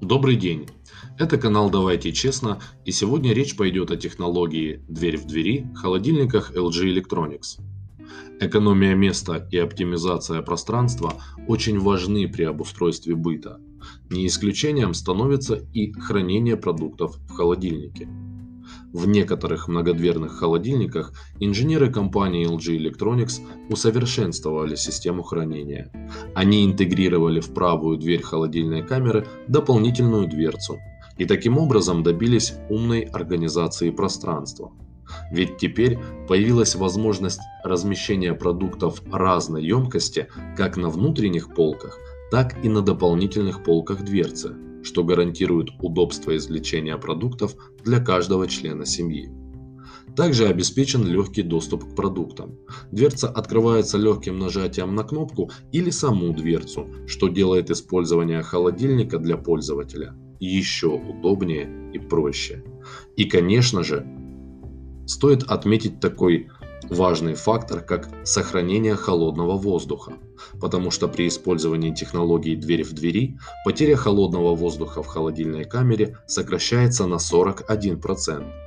Добрый день! Это канал «Давайте честно» и сегодня речь пойдет о технологии «Дверь в двери» холодильниках LG Electronics. Экономия места и оптимизация пространства очень важны при обустройстве быта. Не исключением становится и хранение продуктов в холодильнике. В некоторых многодверных холодильниках инженеры компании LG Electronics усовершенствовали систему хранения. Они интегрировали в правую дверь холодильной камеры дополнительную дверцу и таким образом добились умной организации пространства. Ведь теперь появилась возможность размещения продуктов разной емкости как на внутренних полках, так и на дополнительных полках дверцы, что гарантирует удобство извлечения продуктов для каждого члена семьи. Также обеспечен легкий доступ к продуктам. Дверца открывается легким нажатием на кнопку или саму дверцу, что делает использование холодильника для пользователя еще удобнее и проще. И, конечно же, стоит отметить такой важный фактор, как сохранение холодного воздуха, потому что при использовании технологии «дверь в двери» потеря холодного воздуха в холодильной камере сокращается на 41%.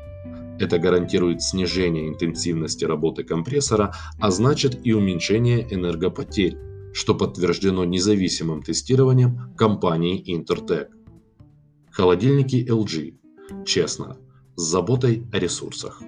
Это гарантирует снижение интенсивности работы компрессора, а значит и уменьшение энергопотерь, что подтверждено независимым тестированием компании Intertech. Холодильники LG. Честно. С заботой о ресурсах.